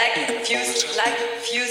like, fused, like, fused.